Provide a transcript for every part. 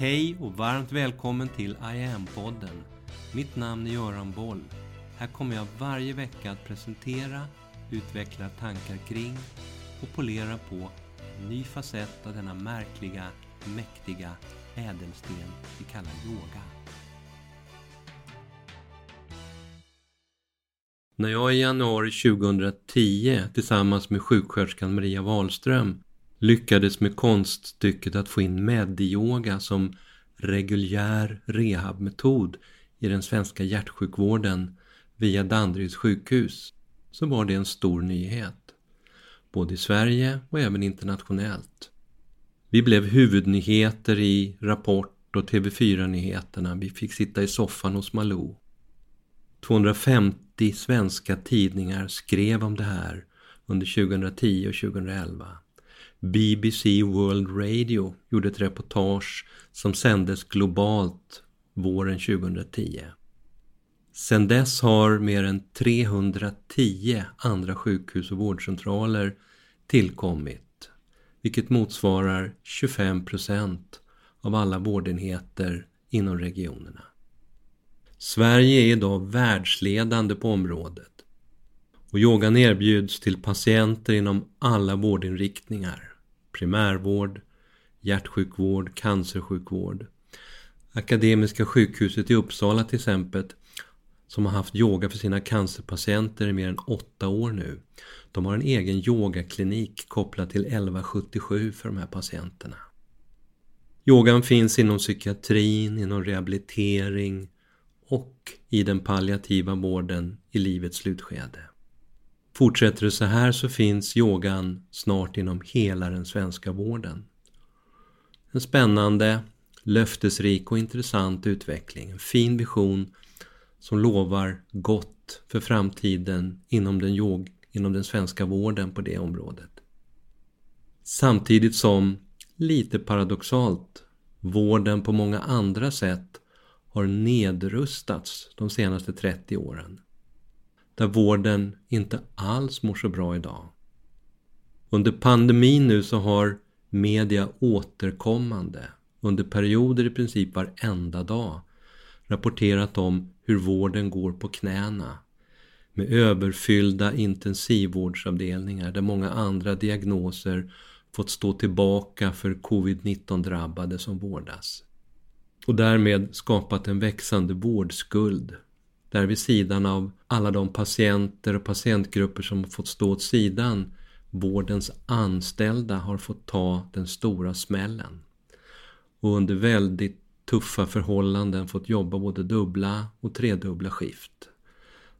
Hej och varmt välkommen till I am-podden. Mitt namn är Göran Boll. Här kommer jag varje vecka att presentera, utveckla tankar kring och polera på en ny facett av denna märkliga, mäktiga ädelsten vi kallar yoga. När jag i januari 2010 tillsammans med sjuksköterskan Maria Wahlström lyckades med konststycket att få in medyoga som reguljär rehabmetod i den svenska hjärtsjukvården via Danderyds sjukhus så var det en stor nyhet. Både i Sverige och även internationellt. Vi blev huvudnyheter i Rapport och TV4-nyheterna. Vi fick sitta i soffan hos Malou. 250 svenska tidningar skrev om det här under 2010 och 2011. BBC World Radio gjorde ett reportage som sändes globalt våren 2010. Sedan dess har mer än 310 andra sjukhus och vårdcentraler tillkommit, vilket motsvarar 25 procent av alla vårdenheter inom regionerna. Sverige är idag världsledande på området och yogan erbjuds till patienter inom alla vårdinriktningar primärvård, hjärtsjukvård, cancersjukvård. Akademiska sjukhuset i Uppsala till exempel som har haft yoga för sina cancerpatienter i mer än åtta år nu. De har en egen yogaklinik kopplad till 1177 för de här patienterna. Yogan finns inom psykiatrin, inom rehabilitering och i den palliativa vården i livets slutskede. Fortsätter det så här så finns yogan snart inom hela den svenska vården. En spännande, löftesrik och intressant utveckling. En fin vision som lovar gott för framtiden inom den, yog, inom den svenska vården på det området. Samtidigt som, lite paradoxalt, vården på många andra sätt har nedrustats de senaste 30 åren där vården inte alls mår så bra idag. Under pandemin nu så har media återkommande, under perioder i princip varenda dag, rapporterat om hur vården går på knäna med överfyllda intensivvårdsavdelningar där många andra diagnoser fått stå tillbaka för covid-19 drabbade som vårdas. Och därmed skapat en växande vårdskuld där vid sidan av alla de patienter och patientgrupper som fått stå åt sidan vårdens anställda har fått ta den stora smällen. Och under väldigt tuffa förhållanden fått jobba både dubbla och tredubbla skift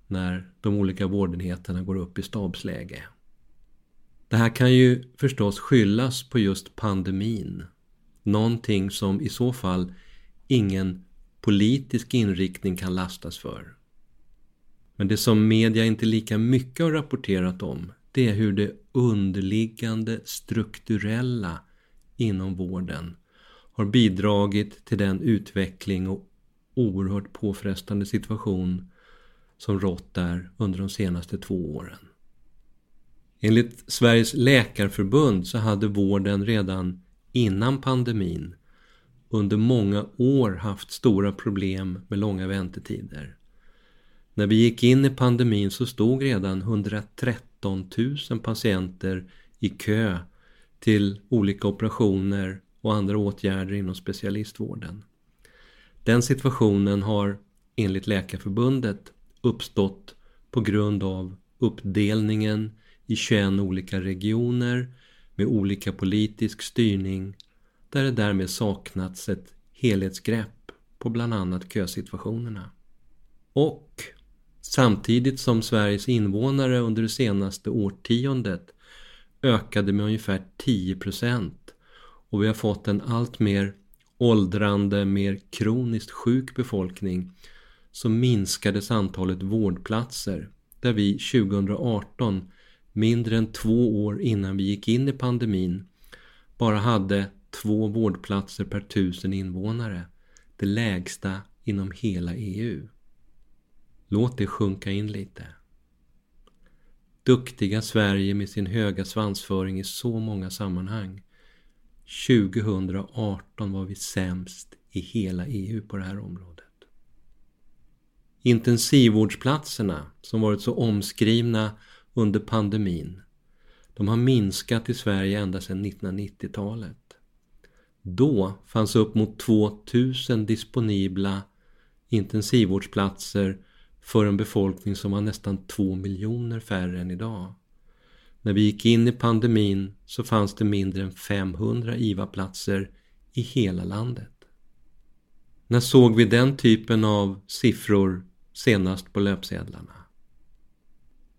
när de olika vårdenheterna går upp i stabsläge. Det här kan ju förstås skyllas på just pandemin. Någonting som i så fall ingen politisk inriktning kan lastas för. Men det som media inte lika mycket har rapporterat om det är hur det underliggande strukturella inom vården har bidragit till den utveckling och oerhört påfrestande situation som rått där under de senaste två åren. Enligt Sveriges läkarförbund så hade vården redan innan pandemin under många år haft stora problem med långa väntetider. När vi gick in i pandemin så stod redan 113 000 patienter i kö till olika operationer och andra åtgärder inom specialistvården. Den situationen har enligt Läkarförbundet uppstått på grund av uppdelningen i 21 olika regioner med olika politisk styrning där det därmed saknats ett helhetsgrepp på bland annat kösituationerna. Och Samtidigt som Sveriges invånare under det senaste årtiondet ökade med ungefär 10% och vi har fått en allt mer åldrande, mer kroniskt sjuk befolkning så minskades antalet vårdplatser där vi 2018, mindre än två år innan vi gick in i pandemin, bara hade två vårdplatser per tusen invånare, det lägsta inom hela EU. Låt det sjunka in lite. Duktiga Sverige med sin höga svansföring i så många sammanhang 2018 var vi sämst i hela EU på det här området. Intensivvårdsplatserna som varit så omskrivna under pandemin, de har minskat i Sverige ända sedan 1990-talet. Då fanns upp mot 2000 disponibla intensivvårdsplatser för en befolkning som var nästan 2 miljoner färre än idag. När vi gick in i pandemin så fanns det mindre än 500 IVA-platser i hela landet. När såg vi den typen av siffror senast på löpsedlarna?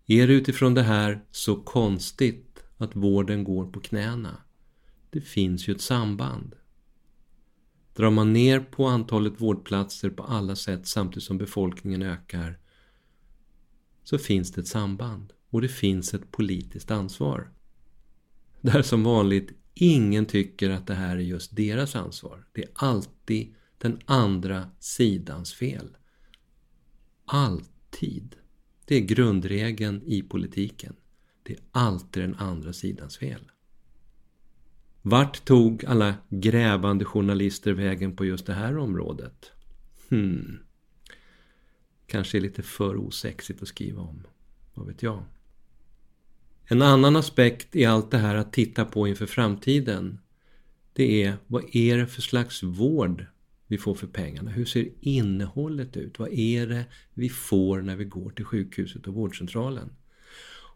Är det utifrån det här så konstigt att vården går på knäna? Det finns ju ett samband. Drar man ner på antalet vårdplatser på alla sätt samtidigt som befolkningen ökar så finns det ett samband och det finns ett politiskt ansvar. Där som vanligt ingen tycker att det här är just deras ansvar. Det är alltid den andra sidans fel. Alltid. Det är grundregeln i politiken. Det är alltid den andra sidans fel. Vart tog alla grävande journalister vägen på just det här området? Hmm. Kanske är lite för osexigt att skriva om. Vad vet jag? En annan aspekt i allt det här att titta på inför framtiden det är vad är det för slags vård vi får för pengarna? Hur ser innehållet ut? Vad är det vi får när vi går till sjukhuset och vårdcentralen?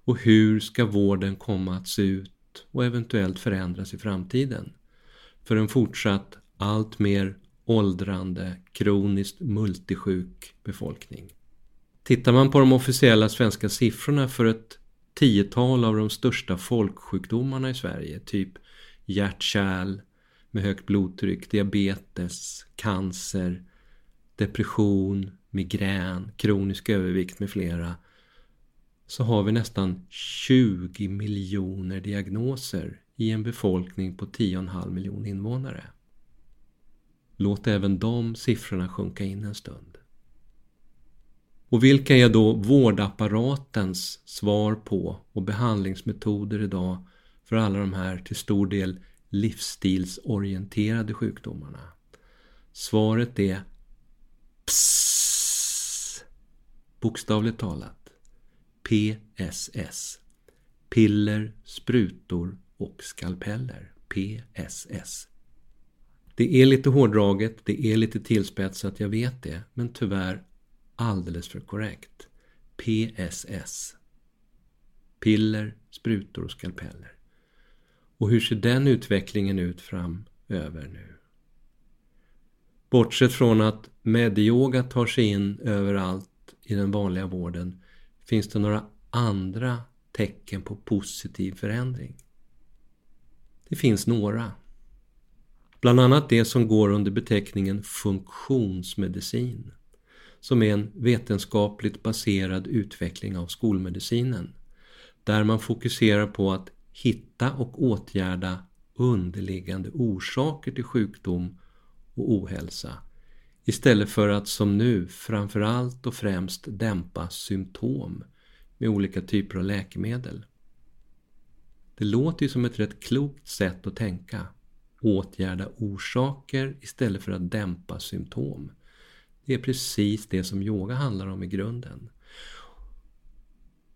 Och hur ska vården komma att se ut och eventuellt förändras i framtiden? För en fortsatt allt mer åldrande, kroniskt multisjuk befolkning. Tittar man på de officiella svenska siffrorna för ett tiotal av de största folksjukdomarna i Sverige, typ hjärt-kärl med högt blodtryck, diabetes, cancer, depression, migrän, kronisk övervikt med flera, så har vi nästan 20 miljoner diagnoser i en befolkning på 10,5 miljoner invånare. Låt även de siffrorna sjunka in en stund. Och vilka är då vårdapparatens svar på och behandlingsmetoder idag för alla de här till stor del livsstilsorienterade sjukdomarna? Svaret är PSS. Bokstavligt talat. PSS. Piller, sprutor och skalpeller. PSS. Det är lite hårdraget, det är lite tillspetsat, jag vet det, men tyvärr alldeles för korrekt. PSS. Piller, sprutor och skalpeller. Och hur ser den utvecklingen ut framöver nu? Bortsett från att medyoga tar sig in överallt i den vanliga vården finns det några andra tecken på positiv förändring. Det finns några. Bland annat det som går under beteckningen funktionsmedicin som är en vetenskapligt baserad utveckling av skolmedicinen. Där man fokuserar på att hitta och åtgärda underliggande orsaker till sjukdom och ohälsa istället för att som nu framförallt och främst dämpa symptom med olika typer av läkemedel. Det låter ju som ett rätt klokt sätt att tänka. Åtgärda orsaker istället för att dämpa symptom. Det är precis det som yoga handlar om i grunden.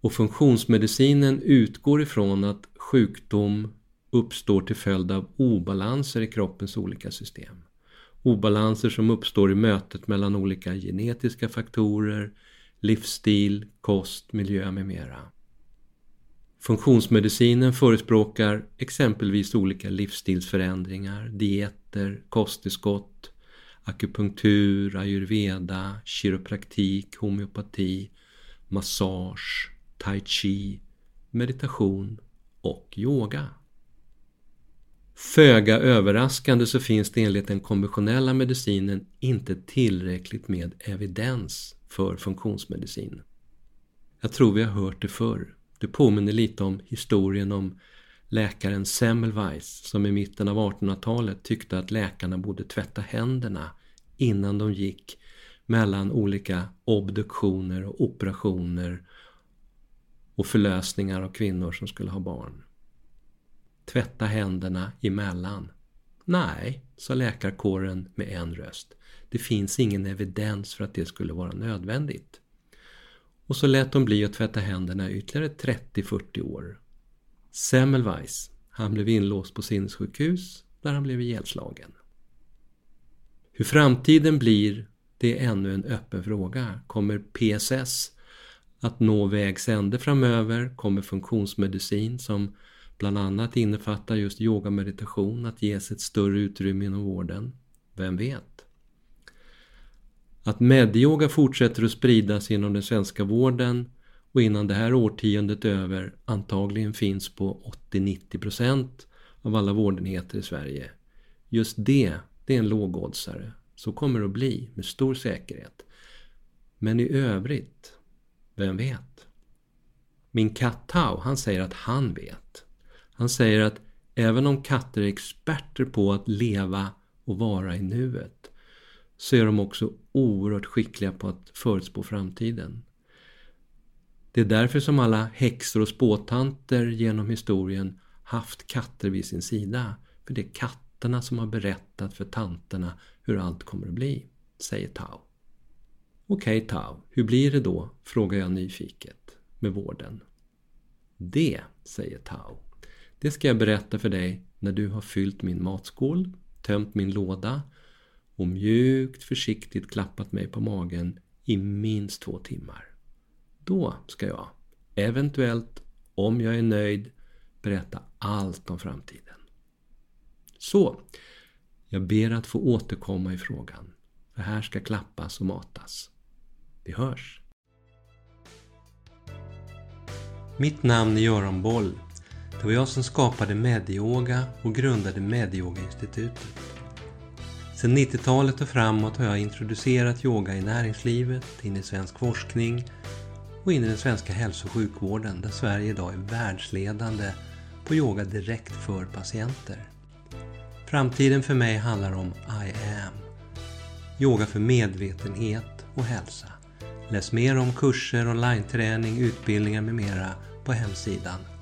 Och funktionsmedicinen utgår ifrån att sjukdom uppstår till följd av obalanser i kroppens olika system. Obalanser som uppstår i mötet mellan olika genetiska faktorer, livsstil, kost, miljö med mera. Funktionsmedicinen förespråkar exempelvis olika livsstilsförändringar, dieter, kosttillskott, akupunktur, ayurveda, kiropraktik, homeopati, massage, tai chi, meditation och yoga. Föga överraskande så finns det enligt den konventionella medicinen inte tillräckligt med evidens för funktionsmedicin. Jag tror vi har hört det förr. Det påminner lite om historien om läkaren Semmelweis som i mitten av 1800-talet tyckte att läkarna borde tvätta händerna innan de gick mellan olika obduktioner och operationer och förlösningar av kvinnor som skulle ha barn. Tvätta händerna emellan. Nej, sa läkarkåren med en röst. Det finns ingen evidens för att det skulle vara nödvändigt. Och så lät de bli att tvätta händerna ytterligare 30-40 år. Semmelweis, han blev inlåst på sinnessjukhus där han blev ihjälslagen. Hur framtiden blir, det är ännu en öppen fråga. Kommer PSS att nå vägs ände framöver? Kommer funktionsmedicin som bland annat innefattar just yoga meditation att ges ett större utrymme inom vården? Vem vet? Att medyoga fortsätter att spridas inom den svenska vården och innan det här årtiondet är över antagligen finns på 80-90% av alla vårdenheter i Sverige. Just det, det är en lågoddsare. Så kommer det att bli med stor säkerhet. Men i övrigt, vem vet? Min katt Tao, han säger att han vet. Han säger att även om katter är experter på att leva och vara i nuet så är de också oerhört skickliga på att förutspå framtiden. Det är därför som alla häxor och spåtanter genom historien haft katter vid sin sida. För det är katterna som har berättat för tanterna hur allt kommer att bli, säger Tao. Okej okay, Tao, hur blir det då? frågar jag nyfiket med vården. Det, säger Tao det ska jag berätta för dig när du har fyllt min matskål, tömt min låda och mjukt försiktigt klappat mig på magen i minst två timmar. Då ska jag, eventuellt om jag är nöjd, berätta allt om framtiden. Så, jag ber att få återkomma i frågan. För här ska klappas och matas. Vi hörs! Mitt namn är Göran Boll. Det var jag som skapade Medioga och grundade Medioga-institutet. Sedan 90-talet och framåt har jag introducerat yoga i näringslivet, in i svensk forskning och in i den svenska hälso och sjukvården där Sverige idag är världsledande på yoga direkt för patienter. Framtiden för mig handlar om I am. Yoga för medvetenhet och hälsa. Läs mer om kurser, online-träning, utbildningar med mera på hemsidan